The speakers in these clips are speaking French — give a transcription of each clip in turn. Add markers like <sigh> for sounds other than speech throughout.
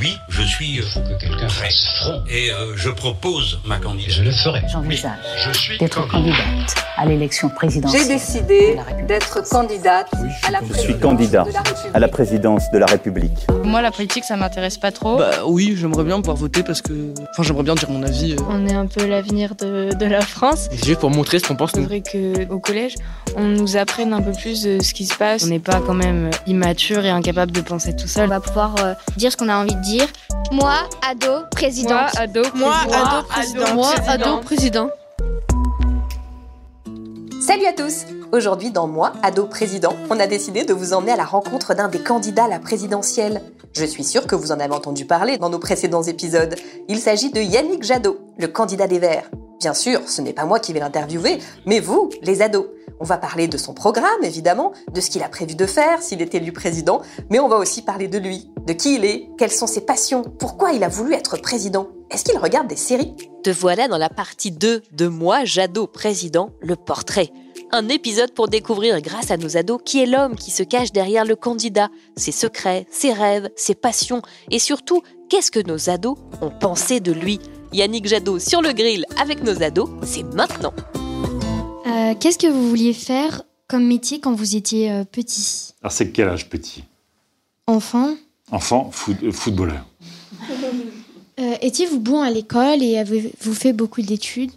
Oui, je suis euh, faut que quelqu'un fasse front. et euh, je propose ma Je candidature. le ferai. J'envisage Je suis d'être candidate à l'élection présidentielle. J'ai décidé d'être candidate à la Je suis présidence candidat de la République. à la présidence de la République. Moi, la politique, ça m'intéresse pas trop. Bah oui, j'aimerais bien pouvoir voter parce que. Enfin, j'aimerais bien dire mon avis. euh. On est un peu l'avenir de, de la France. C'est juste pour montrer ce qu'on pense Il nous. faudrait qu'au collège, on nous apprenne un peu plus de ce qui se passe. On n'est pas quand même immature et incapable de penser tout On seul. va pouvoir euh, dire ce qu'on a envie de dire. Moi, ado, présidente. ado, Moi, ado, président. Moi, ado, président. Salut à tous Aujourd'hui, dans Moi, ado président, on a décidé de vous emmener à la rencontre d'un des candidats à la présidentielle. Je suis sûre que vous en avez entendu parler dans nos précédents épisodes. Il s'agit de Yannick Jadot, le candidat des Verts. Bien sûr, ce n'est pas moi qui vais l'interviewer, mais vous, les ados. On va parler de son programme, évidemment, de ce qu'il a prévu de faire s'il est élu président, mais on va aussi parler de lui, de qui il est, quelles sont ses passions, pourquoi il a voulu être président. Est-ce qu'il regarde des séries? Te voilà dans la partie 2 de Moi, Jadot, président, le portrait. Un épisode pour découvrir, grâce à nos ados, qui est l'homme qui se cache derrière le candidat, ses secrets, ses rêves, ses passions, et surtout, qu'est-ce que nos ados ont pensé de lui. Yannick Jadot sur le grill avec nos ados, c'est maintenant. Euh, Qu'est-ce que vous vouliez faire comme métier quand vous étiez euh, petit? Alors, c'est quel âge petit? Enfant Enfant, foot- euh, footballeur. Euh, Étiez-vous bon à l'école et avez-vous fait beaucoup d'études?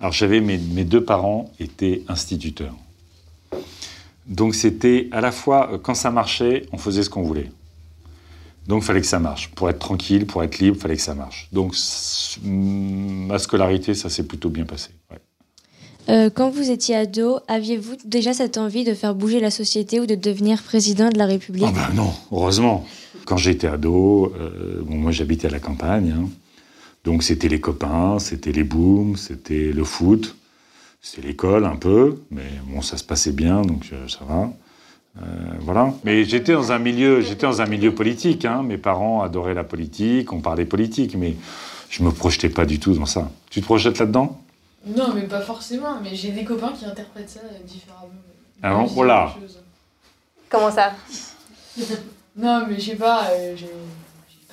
Alors, j'avais mes, mes deux parents étaient instituteurs. Donc, c'était à la fois, euh, quand ça marchait, on faisait ce qu'on voulait. Donc, il fallait que ça marche. Pour être tranquille, pour être libre, il fallait que ça marche. Donc, ma scolarité, ça s'est plutôt bien passé. ouais. Euh, quand vous étiez ado, aviez-vous déjà cette envie de faire bouger la société ou de devenir président de la République? Ah ben non, heureusement. Quand j'étais ado, euh, bon, moi j'habitais à la campagne, hein. Donc c'était les copains, c'était les booms, c'était le foot, c'était l'école un peu, mais bon ça se passait bien, donc euh, ça va. Euh, voilà. Mais j'étais dans un milieu, j'étais dans un milieu politique. hein. Mes parents adoraient la politique, on parlait politique, mais je me projetais pas du tout dans ça. Tu te projettes là-dedans? Non, mais pas forcément, mais j'ai des copains qui interprètent ça différemment. Ah bon? Voilà. chose. Comment ça? <laughs> Non, mais je sais pas, euh,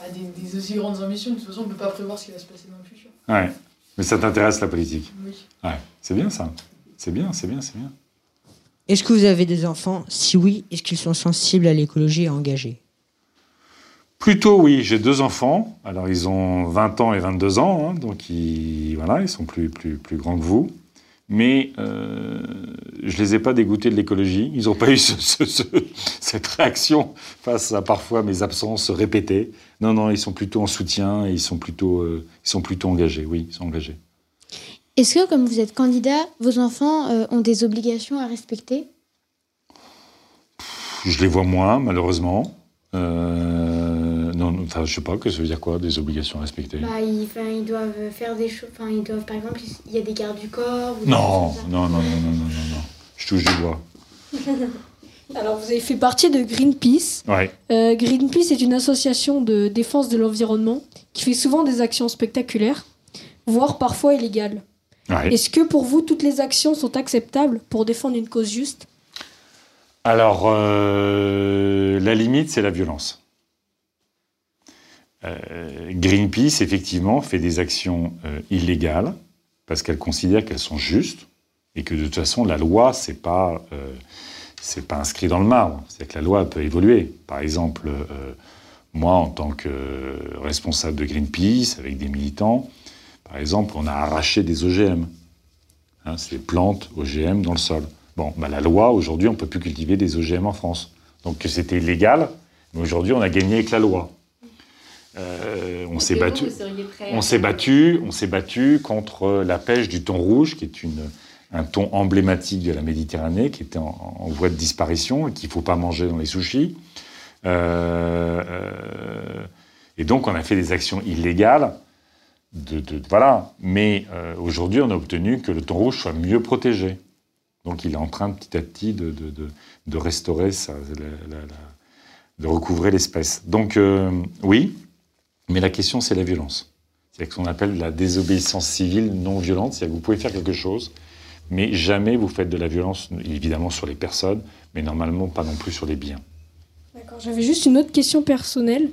pas des, des aussi grandes ambitions. De toute façon, on peut pas prévoir ce qui va se passer dans le futur. Ouais. Mais ça t'intéresse la politique? Oui. Ouais. C'est bien ça. C'est bien, c'est bien, c'est bien. Est-ce que vous avez des enfants? Si oui, est-ce qu'ils sont sensibles à l'écologie et engagés? Plutôt oui, j'ai deux enfants. Alors ils ont 20 ans et 22 ans, hein, donc ils, voilà, ils sont plus, plus, plus grands que vous. Mais euh, je les ai pas dégoûtés de l'écologie. Ils n'ont pas eu ce- ce- ce- cette réaction face à parfois mes absences répétées. Non, non, ils sont plutôt en soutien et ils sont plutôt, euh, ils sont plutôt engagés. Oui, ils sont engagés. Est-ce que, comme vous êtes candidat, vos enfants euh, ont des obligations à respecter? Je les vois moins, malheureusement. Euh, non, non, enfin, je sais pas, que ça veut dire quoi, des obligations à respecter? Bah, ils, doivent faire des choses. Enfin, ils doivent, par exemple, il y a des gardes du corps. ou Non, non, non, non, non, non, non, non. Je touche du bois. <laughs> Alors, vous avez fait partie de Greenpeace. Ouais. Euh, Greenpeace est une association de défense de l'environnement qui fait souvent des actions spectaculaires, voire parfois illégales. Ouais. Est-ce que pour vous, toutes les actions sont acceptables pour défendre une cause juste? Alors, euh, la limite, c'est la violence. Euh, Greenpeace, effectivement, fait des actions illégales parce qu'elle considère qu'elles sont justes et que de toute façon, la loi, c'est pas, euh, c'est pas inscrit dans le marbre. C'est-à-dire que la loi peut évoluer. Par exemple, euh, moi, en tant que responsable de Greenpeace, avec des militants, par exemple, on a arraché des OGM. Hein, c'est des plantes OGM dans le sol. Bon, bah, la loi, aujourd'hui, on ne peut plus cultiver des OGM en France. Donc c'était illégal, mais aujourd'hui, on a gagné avec la loi. Euh, on s'est battu. On s'est battu, on s'est battu contre la pêche du thon rouge, qui est une un thon emblématique de la Méditerranée qui était en, voie de disparition et qu'il ne faut pas manger dans les sushis. Euh, euh, et donc, on a fait des actions illégales. De, voilà. Mais euh, aujourd'hui, on a obtenu que le thon rouge soit mieux protégé. Donc, il est en train petit à petit de, de- restaurer sa, de recouvrer l'espèce. Donc, oui, mais la question, c'est la violence. C'est ce qu'on appelle la désobéissance civile non violente. C'est-à-dire que vous pouvez faire quelque chose, mais jamais vous faites de la violence, évidemment, sur les personnes, mais normalement pas non plus sur les biens. D'accord, J'avais juste une autre question personnelle.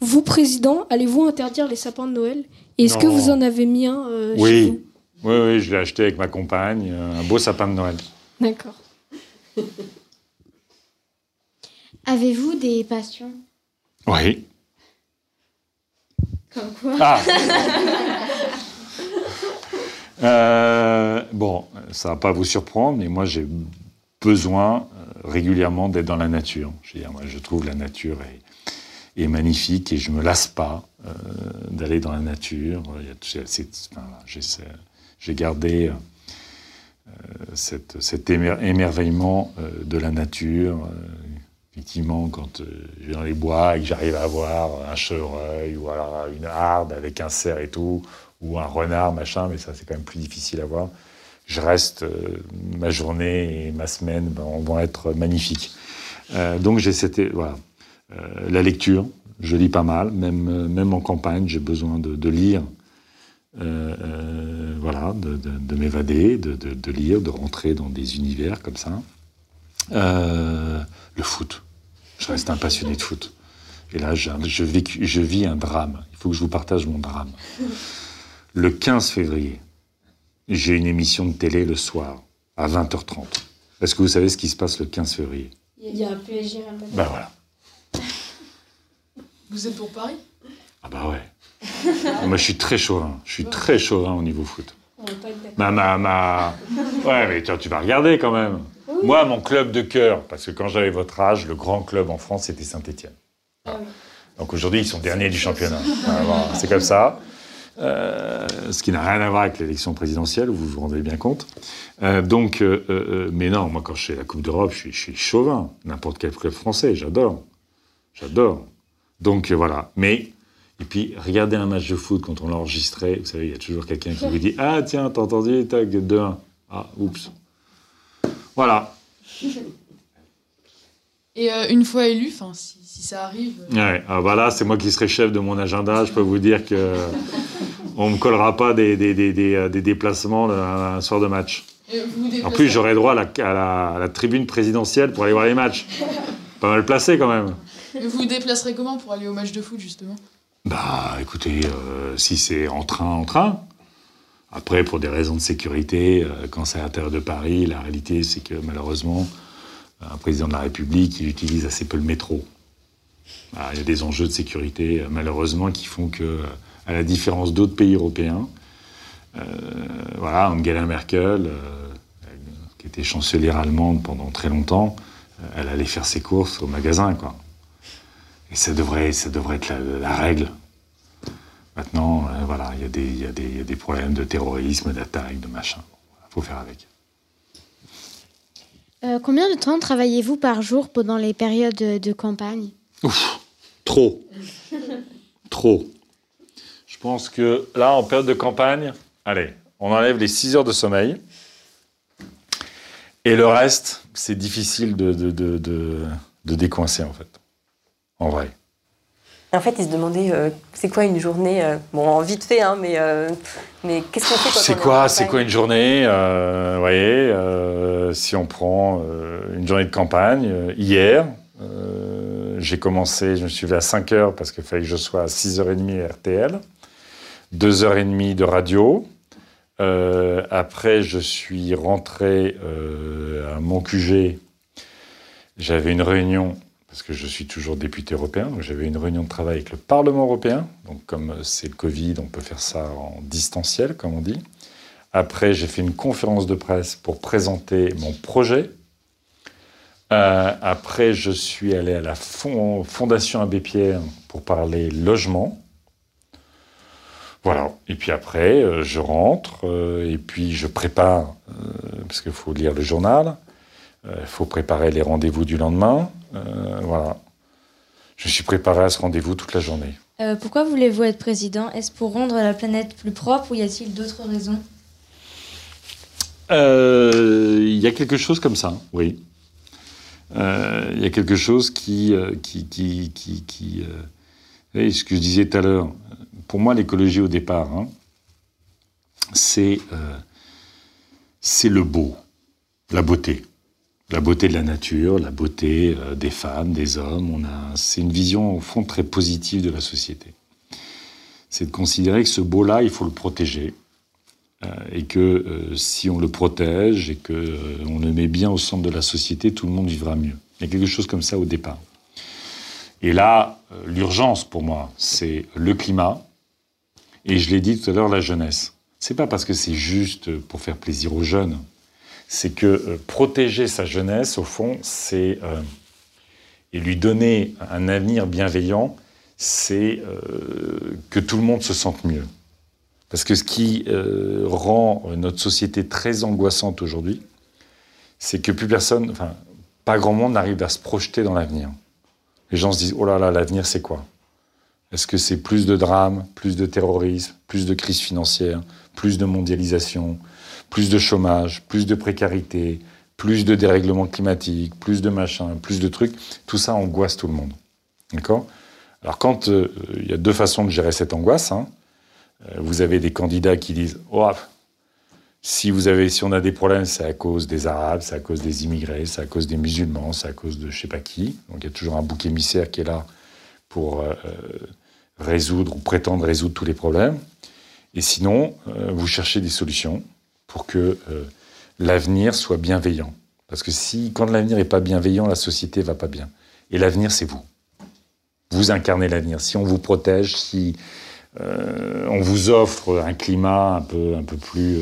Vous, président, allez-vous interdire les sapins de Noël? Est-ce que vous en avez mis un euh, chez oui. vous? Oui, oui, je l'ai acheté avec ma compagne, euh, un beau sapin de Noël. D'accord. <laughs> Avez-vous des passions? Oui. Comme quoi? Ah. <laughs> Euh, bon, ça va pas vous surprendre, mais moi j'ai besoin euh, régulièrement d'être dans la nature. Je, veux dire, moi, je trouve la nature est, magnifique et je me lasse pas euh, d'aller dans la nature. J'ai gardé cet émer- émerveillement de la nature. effectivement, quand je vais dans les bois et que j'arrive à voir un chevreuil ou alors une harde avec un cerf et tout, ou un renard, machin, mais ça c'est quand même plus difficile à voir. Je reste, euh, ma journée et ma semaine ben, vont être magnifiques. Euh, donc j'ai cette, voilà, Euh, la lecture, je lis pas mal, même, même en campagne, j'ai besoin de, lire, voilà, de, de- de m'évader, de, lire, de rentrer dans des univers comme ça. Le foot, je reste un passionné de foot. Et là, un- je, vécu- je vis un drame. Il faut que je vous partage mon drame. Le 15 février, j'ai une émission de télé le soir, à 20h30. Est-ce que vous savez ce qui se passe le 15 février? Il y a un PSG Real Madrid. Ben voilà. <laughs> Vous êtes pour Paris? Ah bah ouais. <laughs> Moi, je suis très chauvin. Je suis très chauvin au niveau foot. On va pas être. Ma, ma, ma... Ouais, mais tu, tu vas regarder quand même. Moi, mon club de cœur, parce que quand j'avais votre âge, le grand club en France, c'était Saint-Etienne. Donc aujourd'hui, ils sont derniers du championnat. Voilà, c'est comme ça. Euh, ce qui n'a rien à voir avec l'élection présidentielle, vous vous rendez bien compte. Euh, donc, euh, mais non, moi, quand je fais la Coupe d'Europe, je suis, chauvin. N'importe quel club français, j'adore. J'adore. Donc, voilà. Mais, et puis, regardez un match de foot quand on l'a enregistré. Vous savez, il y a toujours quelqu'un qui vous dit Ah, tiens, t'as entendu, tac, 2-1. Ah, oups. Voilà. Et euh, une fois élu, enfin, si, si ça arrive. euh, Ouais, ah bah là, c'est moi qui serai chef de mon agenda. Je peux vous dire que on me collera pas des, des, des, des, euh, déplacements un soir de match. et En plus, j'aurai droit à la, à, la, à la tribune présidentielle pour aller voir les matchs. <laughs> Pas mal placé quand même. Mais vous vous déplacerez comment pour aller au match de foot, justement? Bah écoutez, euh, si c'est en train, en train. Après, pour des raisons de sécurité, euh, quand c'est à l'intérieur de Paris, la réalité, c'est que malheureusement, un président de la République, il utilise assez peu le métro. Voilà, il y a des enjeux de sécurité, euh, malheureusement, qui font que, euh, à la différence d'autres pays européens, euh, voilà, Angela Merkel, qui était chancelière allemande pendant très longtemps, elle allait faire ses courses au magasin, quoi. Et ça devrait, ça devrait être la, règle. Maintenant, voilà, il y, y a des problèmes de terrorisme, d'attaque, de machin. Il faut faire avec. Euh, combien de temps travaillez-vous par jour pendant les périodes de, campagne Trop. Trop. Je pense que là, en période de campagne, allez, on enlève les 6 heures de sommeil. Et le reste, c'est difficile de décoincer, en fait. En vrai. En fait, il se demandait euh, c'est quoi une journée euh, Bon, vite fait, hein, mais, euh, mais qu'est-ce qu'on fait C'est quoi, c'est quoi une journée euh, Vous voyez, si on prend une journée de campagne, hier, j'ai commencé, je me suis levé à 5 heures parce qu'il fallait que je sois à 6h30 à RTL, 2h30 de radio. Après, je suis rentré à mon QG. J'avais une réunion, parce que je suis toujours député européen, donc j'avais une réunion de travail avec le Parlement européen. Donc, comme c'est le Covid, on peut faire ça en distanciel, comme on dit. Après, j'ai fait une conférence de presse pour présenter mon projet. Euh, après, je suis allé à la fond- Fondation Abbé Pierre pour parler logement. Voilà. Et puis après, euh, je rentre euh, et puis je prépare, parce qu'il faut lire le journal, il faut préparer les rendez-vous du lendemain. voilà. Je suis préparé à ce rendez-vous toute la journée. pourquoi voulez-vous être président? Est-ce pour rendre la planète plus propre ou y a-t-il d'autres raisons? Il y a quelque chose comme ça, oui. Il y a quelque chose qui, qui, qui, qui, qui ce que je disais tout à l'heure, pour moi, l'écologie au départ, hein, c'est euh, c'est le beau, la beauté. La beauté de la nature, la beauté euh, des femmes, des hommes. On a, c'est une vision, au fond, très positive de la société. C'est de considérer que ce beau-là, il faut le protéger. Euh, et que si on le protège et que on le met bien au centre de la société, tout le monde vivra mieux. Il y a quelque chose comme ça au départ. Et là, l'urgence pour moi, c'est le climat, et je l'ai dit tout à l'heure, la jeunesse. C'est pas parce que c'est juste pour faire plaisir aux jeunes. C'est que euh, protéger sa jeunesse, au fond, euh, et lui donner un avenir bienveillant, c'est euh, que tout le monde se sente mieux. Parce que ce qui rend notre société très angoissante aujourd'hui, c'est que plus personne, enfin, pas grand monde n'arrive à se projeter dans l'avenir. Les gens se disent oh là là, l'avenir c'est quoi? Est-ce que c'est plus de drames, plus de terrorisme, plus de crise financière, plus de mondialisation, plus de chômage, plus de précarité, plus de dérèglement climatique, plus de machin, plus de trucs Tout ça angoisse tout le monde. D'accord? Alors quand euh, il y a deux façons de gérer cette angoisse, hein, euh, vous avez des candidats qui disent oh, si vous avez, si on a des problèmes, c'est à cause des Arabes, c'est à cause des immigrés, c'est à cause des musulmans, c'est à cause de je sais pas qui. Donc il y a toujours un bouc émissaire qui est là pour euh, résoudre ou prétendre résoudre tous les problèmes. Et sinon, vous cherchez des solutions pour que euh, l'avenir soit bienveillant. Parce que si, quand l'avenir n'est pas bienveillant, la société va pas bien. Et l'avenir, c'est vous. Vous incarnez l'avenir. Si on vous protège, si euh, on vous offre un climat un peu, un peu plus,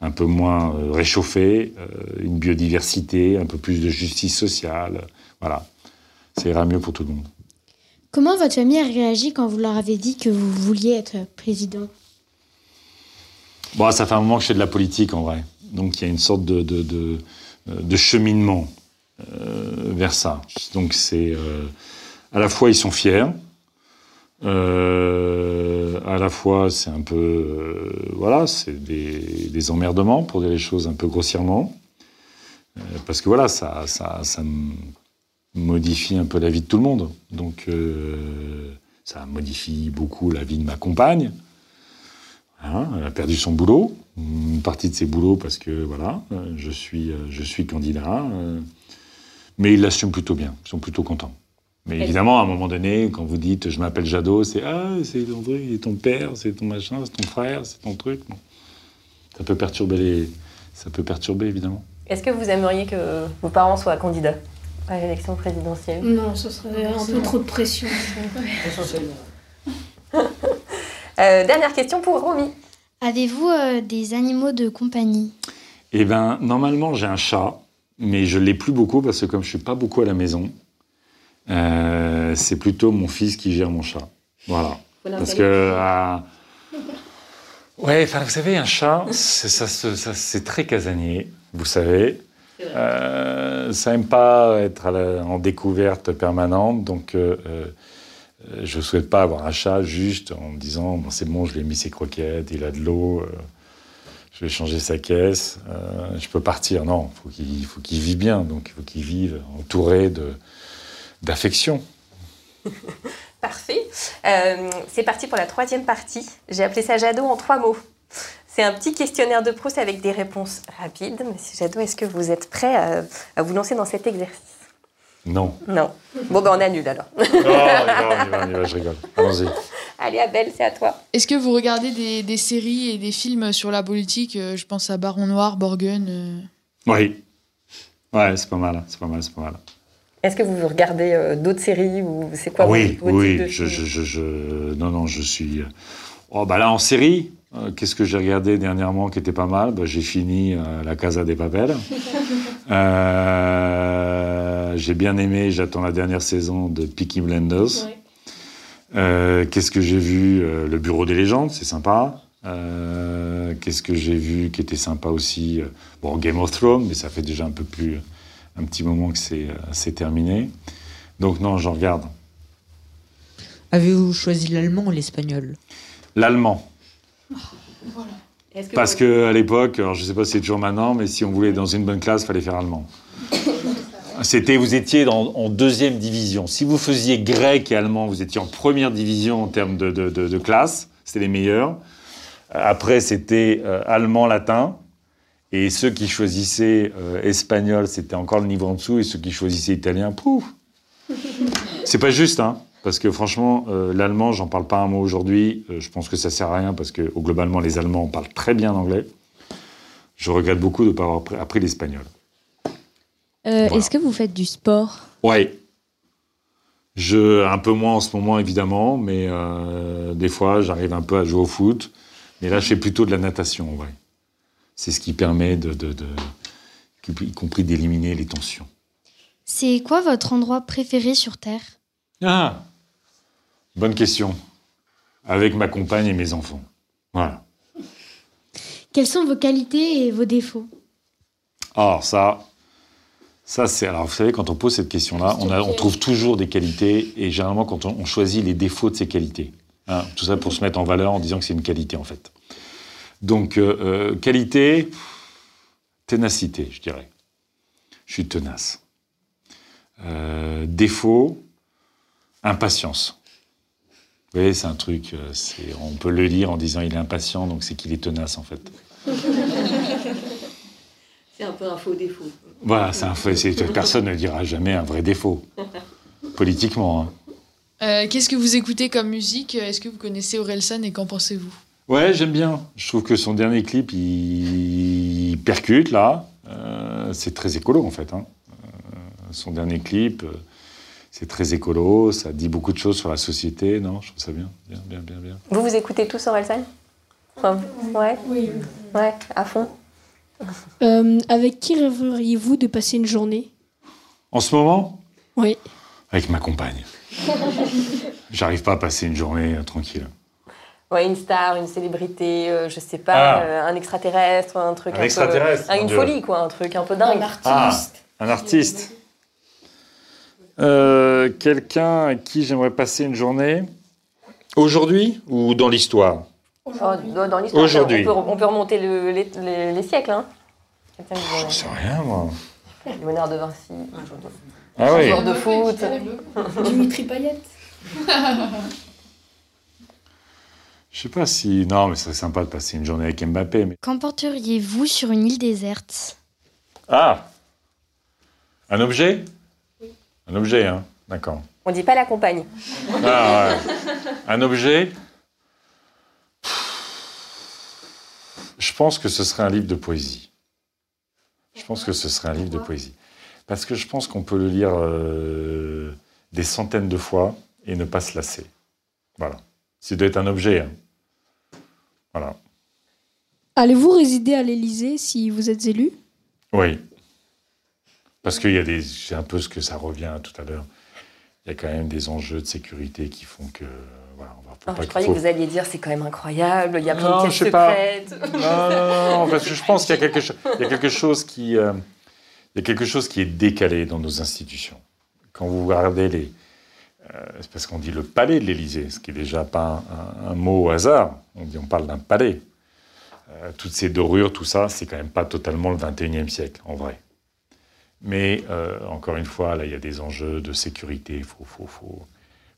un peu moins réchauffé, une biodiversité, un peu plus de justice sociale, voilà, ça ira mieux pour tout le monde. Comment votre famille a réagi quand vous leur avez dit que vous vouliez être président? Bon, ça fait un moment que je fais de la politique en vrai. Donc il y a une sorte de, de cheminement euh, vers ça. Donc c'est. Euh, à la fois, ils sont fiers. Euh, à la fois, c'est un peu. Euh, voilà, c'est des, des, emmerdements pour dire les choses un peu grossièrement. Euh, parce que voilà, ça, ça, ça, modifie un peu la vie de tout le monde. Donc euh, ça modifie beaucoup la vie de ma compagne. Hein, elle a perdu son boulot, une partie de ses boulots parce que voilà, je suis, je suis candidat. Euh, mais ils l'assument plutôt bien, ils sont plutôt contents. Mais évidemment, à un moment donné, quand vous dites je m'appelle Jadot, c'est ah, c'est ton truc, ton père, c'est ton machin, c'est ton frère, c'est ton truc. Ça peut perturber les... ça peut perturber évidemment. Est-ce que vous aimeriez que vos parents soient candidats à l'élection présidentielle? Non, ce serait un peu trop de pression. <laughs> euh, dernière question pour Romy. Avez-vous euh, des animaux de compagnie? Eh bien, normalement, j'ai un chat, mais je ne l'ai plus beaucoup parce que comme je ne suis pas beaucoup à la maison, euh, c'est plutôt mon fils qui gère mon chat. Voilà. Parce que... Euh, ouais, enfin, vous savez, un chat, <laughs> c'est, ça, ça, c'est très casanier, vous savez. Euh, ça n'aime pas être en découverte permanente, donc je ne souhaite pas avoir un chat juste en me disant c'est bon, je lui ai mis ses croquettes, il a de l'eau, je vais changer sa caisse, je peux partir. Non, faut il faut qu'il vive bien, donc il faut qu'il vive entouré d'affection. <laughs> Parfait. c'est parti pour la troisième partie. J'ai appelé ça Jadot en trois mots. C'est un petit questionnaire de Proust avec des réponses rapides. Monsieur Jadot, est-ce que vous êtes prêt à, vous lancer dans cet exercice? Non. Non. Bon, ben on annule alors. non, on y va, on y va, je rigole. Allons-y. Allez, Abel, c'est à toi. Est-ce que vous regardez des, des, séries et des films sur la politique euh, Je pense à Baron Noir, Borgen. Euh... Oui. Ouais, c'est pas mal, c'est pas mal, c'est pas mal. Est-ce que vous regardez euh, d'autres séries ou c'est quoi Oui, vos oui. Je, je, je, je, non, non, je suis. Oh, bah là, en série, euh, qu'est-ce que j'ai regardé dernièrement qui était pas mal? Bah, J'ai fini euh, La Casa des Papel. <laughs> euh, j'ai bien aimé, j'attends la dernière saison de Peaky Blenders. Euh, Qu'est-ce que j'ai vu Euh, Le Bureau des légendes, c'est sympa. Euh, Qu'est-ce que j'ai vu qui était sympa aussi Bon, Game of Thrones, mais ça fait déjà un peu plus, un petit moment que c'est terminé. Donc non, j'en regarde. Avez-vous choisi l'allemand ou l'espagnol? L'allemand. Est-ce que Parce que à l'époque, alors je sais pas si c'est toujours maintenant, mais si on voulait être dans une bonne classe, fallait faire allemand. <coughs> C'était, vous étiez dans- en deuxième division. Si vous faisiez grec et allemand, vous étiez en première division en termes de, de- de- de classe. C'était les meilleurs. Après, c'était euh, allemand, latin. Et ceux qui choisissaient euh, espagnol, c'était encore le niveau en dessous. Et ceux qui choisissaient italien, pouf C'est pas juste, hein parce que franchement, euh, l'allemand, j'en parle pas un mot aujourd'hui. Euh, je pense que ça sert à rien parce que oh, globalement, les Allemands parlent très bien anglais. Je regrette beaucoup de ne pas avoir appris- appris l'espagnol. Euh, Voilà. Est-ce que vous faites du sport? Ouais. Je, un peu moins en ce moment, évidemment, mais euh, des fois, j'arrive un peu à jouer au foot. Mais là, je fais plutôt de la natation, en vrai. C'est ce qui permet, de, de- de- y compris d'éliminer les tensions. C'est quoi votre endroit préféré sur Terre? Ah Bonne question. Avec ma compagne et mes enfants. Voilà. Quelles sont vos qualités et vos défauts? Alors ça, ça c'est. Alors vous savez, quand on pose cette question-là, on, a- on trouve toujours des qualités et généralement quand on, on choisit les défauts de ces qualités. Hein, tout ça pour se mettre en valeur en disant que c'est une qualité en fait. Donc euh, euh, qualité, ténacité, je dirais. Je suis tenace. Euh, défaut, impatience. Voyez, c'est un truc, euh, c'est- on peut le lire en disant il est impatient, donc c'est qu'il est tenace en fait. <laughs> C'est un peu un faux défaut. Voilà, c'est un Personne ne dira jamais un vrai défaut. <laughs> Politiquement. hein. Euh, Qu'est-ce que vous écoutez comme musique? Est-ce que vous connaissez Orelsan et qu'en pensez-vous? Ouais, j'aime bien. Je trouve que son dernier clip, il, il percute, là. Euh, c'est très écolo, en fait. hein. Euh, son dernier clip, euh, c'est très écolo. Ça dit beaucoup de choses sur la société. Non, je trouve ça bien. Bien, bien, bien, bien. Vous vous écoutez tous Orelsan Enfin, Ouais Oui. Ouais, à fond. Euh, avec qui rêveriez-vous de passer une journée? En ce moment, Oui. avec ma compagne. <laughs> J'arrive pas à passer une journée euh, tranquille. Ouais, une star, une célébrité, euh, je sais pas, Ah. euh, un extraterrestre, un truc Un un, peu... extraterrestre, une Dieu. folie, quoi, un truc un peu dingue. Ah, un artiste. Euh, Quelqu'un à qui j'aimerais passer une journée Aujourd'hui ou dans l'histoire? Oh, dans l'histoire, Aujourd'hui. On peut, on peut remonter le- les, les- les siècles, hein. J'en sais rien, moi. Léonard de Vinci, Ah un oui. joueur de foot. Dimitri Payet. Je sais pas si. Non, mais ce serait sympa de passer une journée avec Mbappé. Mais... Qu'emporteriez-vous sur une île déserte? Ah Un objet? Un objet, hein D'accord. On dit pas la compagne. Ah, ouais. Un objet Je pense que ce serait un livre de poésie. Je pense que ce serait un livre de poésie. Parce que je pense qu'on peut le lire euh, des centaines de fois et ne pas se lasser. Voilà. Ça doit être un objet. hein. Voilà. Allez-vous résider à l'Élysée si vous êtes élu? Oui. Parce qu'il y a des. C'est un peu ce que ça revient tout à l'heure. Il y a quand même des enjeux de sécurité qui font que. Voilà, on va faut pas je croyais faut- que vous alliez dire c'est quand même incroyable, il y a plein de je sais pas. secrètes. Non, non, non, non, parce que je pense qu'il y a quelque, cho- il y a quelque chose qui, euh, il y a quelque chose qui est décalé dans nos institutions. Quand vous regardez les, euh, c'est parce qu'on dit le palais de l'Élysée, ce qui est déjà pas un, un- un mot au hasard. On dit, on parle d'un palais. Euh, toutes ces dorures, tout ça, c'est quand même pas totalement le 21e siècle, en vrai. Mais euh, encore une fois, là, il y a des enjeux de sécurité. Il faut, faut, faut,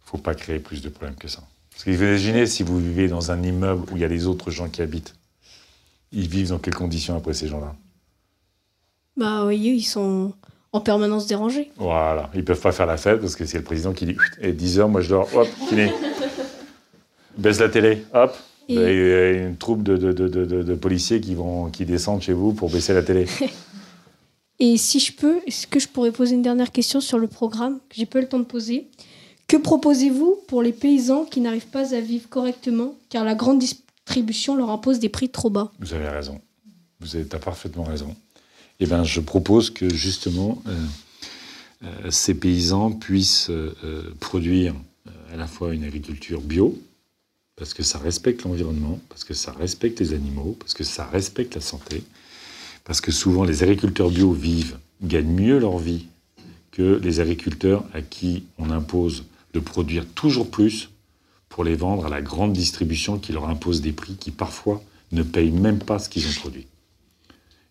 faut pas créer plus de problèmes que ça. Parce que vous imaginez si vous vivez dans un immeuble où il y a les autres gens qui habitent. Ils vivent dans quelles conditions après ces gens-là? Bah oui, ils sont en permanence dérangés. Voilà, ils peuvent pas faire la fête parce que c'est le président qui dit et 10 heures, moi je dors, hop, fini. <laughs> Baisse la télé, hop. Et- Vous avez une troupe de, de, de, de- de policiers qui, vont, qui descendent chez vous pour baisser la télé. <laughs> Et si je peux, est-ce que je pourrais poser une dernière question sur le programme que j'ai pas le temps de poser? Que proposez-vous pour les paysans qui n'arrivent pas à vivre correctement? Car la grande distribution leur impose des prix trop bas Vous avez raison. Vous avez parfaitement raison. Eh bien, je propose que justement euh, euh, ces paysans puissent euh, produire à la fois une agriculture bio, parce que ça respecte l'environnement, parce que ça respecte les animaux, parce que ça respecte la santé, parce que souvent les agriculteurs bio vivent, gagnent mieux leur vie que les agriculteurs à qui on impose de produire toujours plus pour les vendre à la grande distribution qui leur impose des prix qui parfois ne payent même pas ce qu'ils ont produit.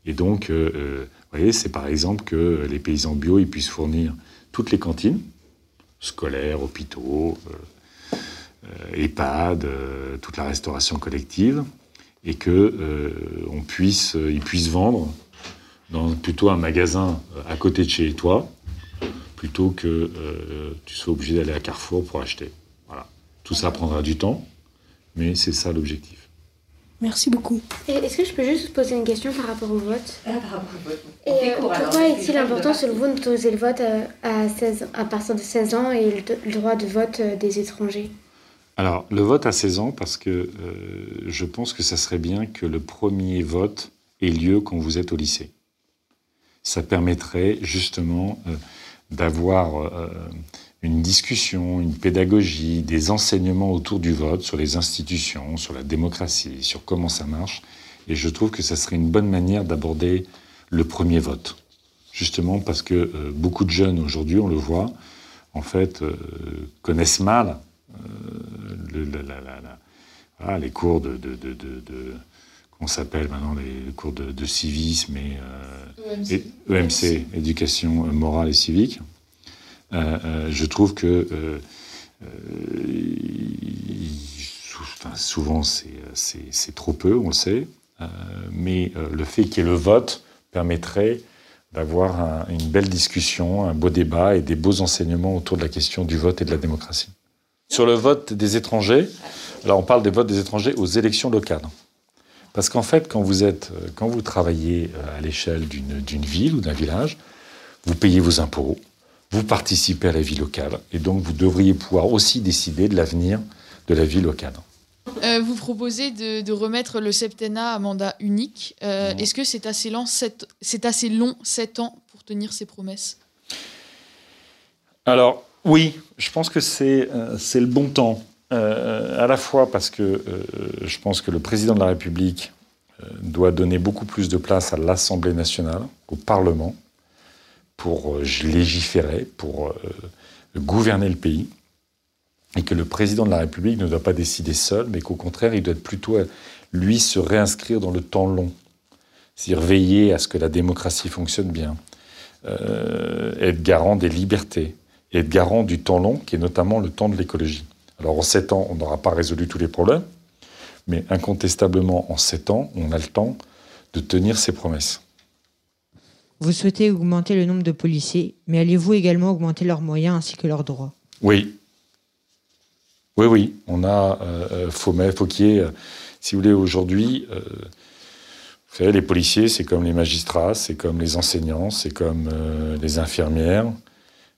Et donc, euh, euh, vous voyez, c'est par exemple que les paysans bio ils puissent fournir toutes les cantines, scolaires, hôpitaux, euh, EHPAD, toute la restauration collective, et que on puisse, ils puissent vendre dans plutôt un magasin à côté de chez toi, plutôt que tu sois obligé d'aller à Carrefour pour acheter. Voilà. Tout ça prendra du temps, mais c'est ça l'objectif. Merci beaucoup. Est-ce que je peux juste vous poser une question par rapport au vote? Ah, par rapport au vote. Et euh, pourquoi est-il important selon vous d'autoriser le vote euh, à, 16, à partir de 16 ans et le, le droit de vote euh, des étrangers? Alors, le vote à 16 ans, parce que euh, je pense que ça serait bien que le premier vote ait lieu quand vous êtes au lycée. Ça permettrait justement euh, d'avoir euh, une discussion, une pédagogie, des enseignements autour du vote sur les institutions, sur la démocratie, sur comment ça marche. Et je trouve que ça serait une bonne manière d'aborder le premier vote. Justement parce que euh, beaucoup de jeunes aujourd'hui, on le voit, en fait, euh, connaissent mal le- la- la- la- la- voilà, les cours de, de, de, de- de- qu'on s'appelle maintenant les cours de, de civisme et euh, EMC. et- EMC, éducation morale et civique. Euh, euh, je trouve que euh, euh, il- sou- enfin, souvent c'est, trop peu, on le sait, euh, mais euh, le fait qu'il y ait le vote permettrait d'avoir un- une belle discussion, un beau débat et des beaux enseignements autour de la question du vote et de la démocratie. Sur le vote des étrangers, alors on parle des votes des étrangers aux élections locales. Parce qu'en fait, quand vous, êtes, euh, quand vous travaillez euh, à l'échelle d'une d'une ville ou d'un village, vous payez vos impôts, vous participez à la vie locale, et donc vous devriez pouvoir aussi décider de l'avenir de la vie locale. Euh, vous proposez de, de remettre le septennat à mandat unique. Euh, Est-ce que c'est assez, sept- c'est assez long, 7 ans, pour tenir ses promesses? Alors, oui, je pense que c'est euh, c'est le bon temps. Euh, à la fois parce que euh, je pense que le président de la République doit donner beaucoup plus de place à l'Assemblée nationale, au Parlement, pour légiférer, pour gouverner le pays. Et que le président de la République ne doit pas décider seul, mais qu'au contraire, il doit être plutôt, lui, se réinscrire dans le temps long. C'est-à-dire veiller à ce que la démocratie fonctionne bien, être garant des libertés, et être garant du temps long, qui est notamment le temps de l'écologie. Alors en sept ans, on n'aura pas résolu tous les problèmes, mais incontestablement, en sept ans, on a le temps de tenir ses promesses. Vous souhaitez augmenter le nombre de policiers, mais allez-vous également augmenter leurs moyens ainsi que leurs droits? Oui. Oui, oui. On a euh, euh, y ait, euh, si vous voulez, aujourd'hui, euh, vous savez, les policiers, c'est comme les magistrats, c'est comme les enseignants, c'est comme les infirmières.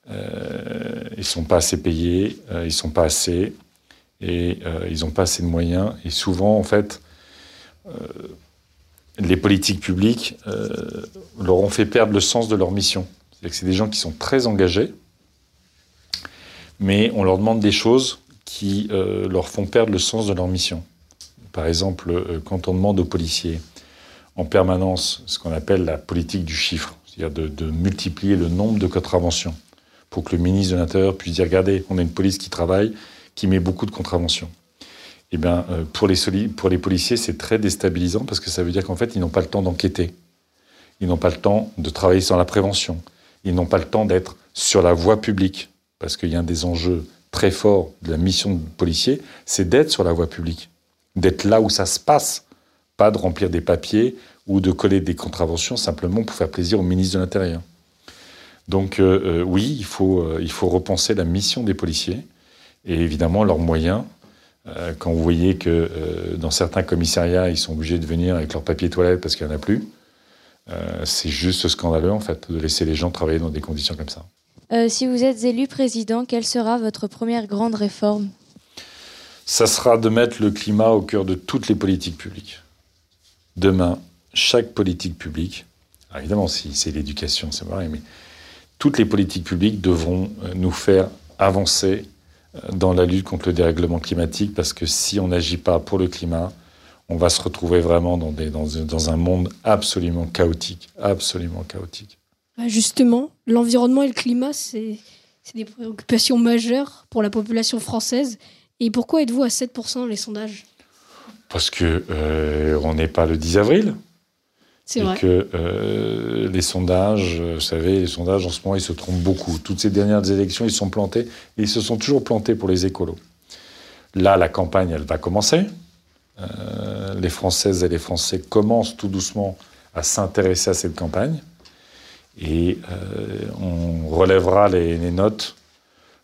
Euh, ils sont pas assez payés, euh, ils sont pas assez, et euh, ils n'ont pas assez de moyens. Et souvent, en fait, les politiques publiques leur ont fait perdre le sens de leur mission. C'est-à-dire que c'est des gens qui sont très engagés, mais on leur demande des choses qui leur font perdre le sens de leur mission. Par exemple, quand on demande aux policiers en permanence ce qu'on appelle la politique du chiffre, c'est-à-dire de, de multiplier le nombre de contraventions pour que le ministre de l'Intérieur puisse dire regardez, on a une police qui travaille, qui met beaucoup de contraventions. Eh bien, euh, pour, les policiers, c'est très déstabilisant parce que ça veut dire qu'en fait, ils n'ont pas le temps d'enquêter. Ils n'ont pas le temps de travailler sur la prévention. Ils n'ont pas le temps d'être sur la voie publique. Parce qu'il y a un des enjeux très forts de la mission de policier, c'est d'être sur la voie publique. D'être là où ça se passe. Pas de remplir des papiers ou de coller des contraventions simplement pour faire plaisir au ministre de l'Intérieur. Donc euh, euh, oui, il faut, euh, il faut repenser la mission des policiers et évidemment leurs moyens. Euh, quand vous voyez que dans certains commissariats, ils sont obligés de venir avec leur papier toilette parce qu'il n'y en a plus, c'est juste scandaleux en fait de laisser les gens travailler dans des conditions comme ça. Si vous êtes élu président, quelle sera votre première grande réforme? Ça sera de mettre le climat au cœur de toutes les politiques publiques. Demain, chaque politique publique, évidemment si c'est l'éducation, c'est pareil, mais toutes les politiques publiques devront euh, nous faire avancer dans la lutte contre le dérèglement climatique, parce que si on n'agit pas pour le climat, on va se retrouver vraiment dans, des, dans, dans un monde absolument chaotique, absolument chaotique. Bah, justement, l'environnement et le climat, c'est des préoccupations majeures pour la population française. Et pourquoi êtes-vous à 7% dans les sondages? Parce que euh, on n'est pas le 10 avril. C'est et vrai. que euh, les sondages, euh, vous savez, les sondages en ce moment, ils se trompent beaucoup. Toutes ces dernières élections, ils se sont plantés. Et ils se sont toujours plantés pour les écolos. Là, la campagne, elle va commencer. Euh, les Françaises et les Français commencent tout doucement à s'intéresser à cette campagne. Et euh, on relèvera les, les notes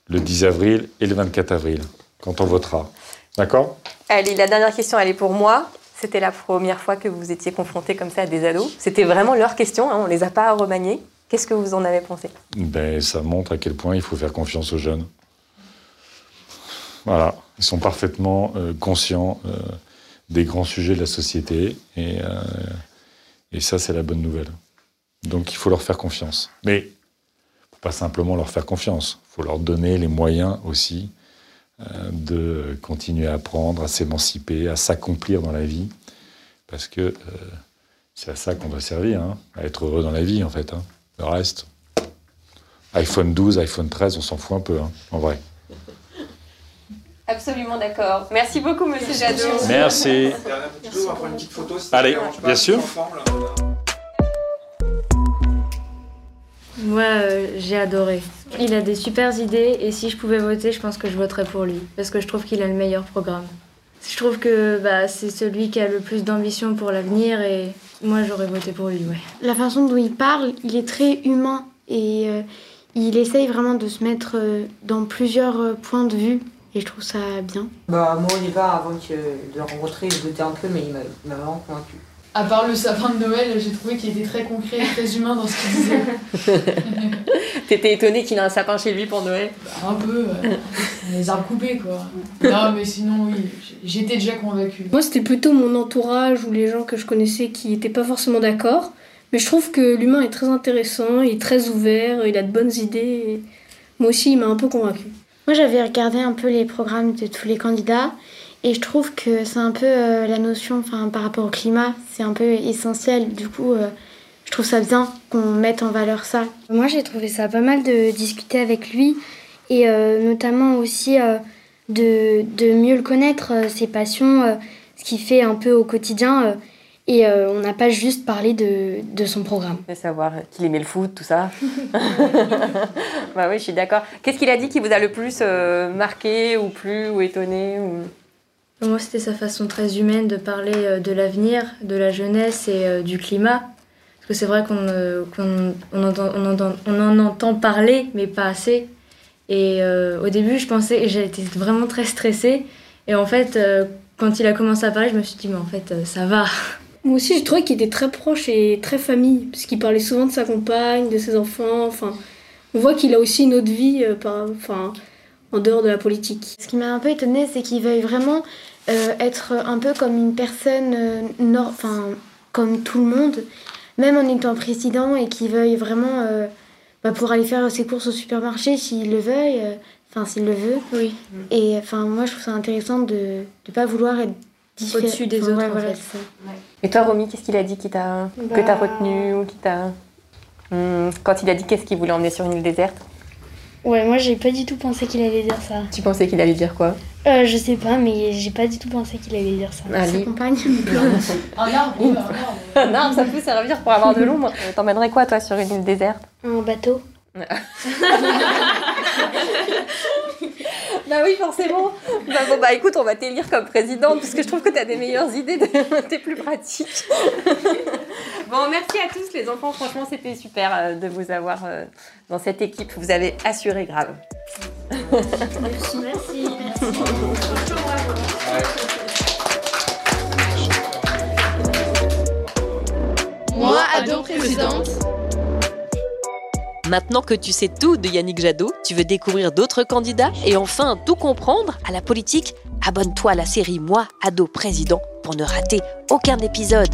le 10 avril et le 24 avril, quand on votera. D'accord? Allez, la dernière question, elle est pour moi. C'était la première fois que vous étiez confronté comme ça à des ados. C'était vraiment leur question, hein, on les a pas remaniés. Qu'est-ce que vous en avez pensé? Ben, Ça montre à quel point il faut faire confiance aux jeunes. Voilà, ils sont parfaitement euh, conscients euh, des grands sujets de la société et, euh, et ça, c'est la bonne nouvelle. Donc il faut leur faire confiance. Mais ne pas simplement leur faire confiance, il faut leur donner les moyens aussi de continuer à apprendre, à s'émanciper, à s'accomplir dans la vie, parce que euh, c'est à ça qu'on doit servir, hein, à être heureux dans la vie en fait. hein. Le reste, iPhone 12, iPhone 13, on s'en fout un peu, hein, en vrai. Absolument d'accord. Merci beaucoup, monsieur Jadot. Merci. Allez, bien sûr. Moi, euh, j'ai adoré. Il a des super idées et si je pouvais voter, je pense que je voterais pour lui parce que je trouve qu'il a le meilleur programme. Je trouve que bah, c'est celui qui a le plus d'ambition pour l'avenir et moi j'aurais voté pour lui, ouais. La façon dont il parle, il est très humain et euh, il essaye vraiment de se mettre euh, dans plusieurs euh, points de vue et je trouve ça bien. Bah, moi, au départ, avant que de le rencontrer, je doutais un peu, mais il m'a il m'a vraiment convaincu. À part le sapin de Noël, j'ai trouvé qu'il était très concret et très humain dans ce qu'il disait. <laughs> T'étais étonné qu'il ait un sapin chez lui pour Noël Bah, un peu, ouais. les arbres coupés quoi. Non, mais sinon, oui, j'étais déjà convaincue. Moi, c'était plutôt mon entourage ou les gens que je connaissais qui n'étaient pas forcément d'accord. Mais je trouve que l'humain est très intéressant, il est très ouvert, il a de bonnes idées. et Moi aussi, il m'a un peu convaincu. Moi, j'avais regardé un peu les programmes de tous les candidats et je trouve que c'est un peu euh, la notion, enfin, par rapport au climat, c'est un peu essentiel. Du coup, euh, je trouve ça bien qu'on mette en valeur ça. Moi, j'ai trouvé ça pas mal de discuter avec lui et euh, notamment aussi euh, de, de mieux le connaître, euh, ses passions, euh, ce qu'il fait un peu au quotidien. euh, et euh, on n'a pas juste parlé de, de son programme. De savoir qu'il aimait le foot, tout ça. <laughs> bah oui, je suis d'accord. Qu'est-ce qu'il a dit qui vous a le plus euh, marqué ou plu ou étonné ou... Moi, c'était sa façon très humaine de parler euh, de l'avenir, de la jeunesse et euh, du climat. Parce que c'est vrai qu'on euh, on entend- on entend- on en entend parler, mais pas assez. Et euh, au début, je pensais, et j'ai été vraiment très stressée. Et en fait, euh, quand il a commencé à parler, je me suis dit, mais en fait, ça va. <laughs> Moi aussi, j'ai trouvé qu'il était très proche et très famille, parce qu'il parlait souvent de sa compagne, de ses enfants. Enfin, on voit qu'il a aussi une autre vie par, enfin, en dehors de la politique. Ce qui m'a un peu étonnée, c'est qu'il veuille vraiment euh, être un peu comme une personne, euh, enfin, comme tout le monde, même en étant président, et qu'il veuille vraiment euh, bah, pour aller faire ses courses au supermarché s'il le veuille, euh, enfin s'il le veut. Oui. Et enfin, moi, je trouve ça intéressant de ne pas vouloir être différent. Au-dessus des autres, ouais, en voilà, fait. Et toi, Romy, qu'est-ce qu'il a dit qui t'a que Bah- t'as retenu ou qui t'a Hmm, quand il a dit qu'est-ce qu'il voulait emmener sur une île déserte? Ouais, moi, j'ai pas du tout pensé qu'il allait dire ça. Tu pensais qu'il allait dire quoi? Euh, je sais pas, mais j'ai pas du tout pensé qu'il allait dire ça. Allez. compagne. <laughs> Un arbre, oui, un arbre. Un arbre, ça peut servir pour avoir de l'ombre. Euh, T'emmènerais quoi, toi, sur une île déserte? Un bateau. <laughs> Bah oui, forcément. Bah bon, bah écoute, on va t'élire comme présidente parce que je trouve que t'as des meilleures idées, de- <laughs> t'es plus pratique. <laughs> bon, merci à tous les enfants. Franchement, c'était super euh, de vous avoir euh, dans cette équipe. Vous avez assuré grave. Merci, merci, Moi, ado présidente. Maintenant que tu sais tout de Yannick Jadot, tu veux découvrir d'autres candidats et enfin tout comprendre à la politique? Abonne-toi à la série Moi, ado président pour ne rater aucun épisode.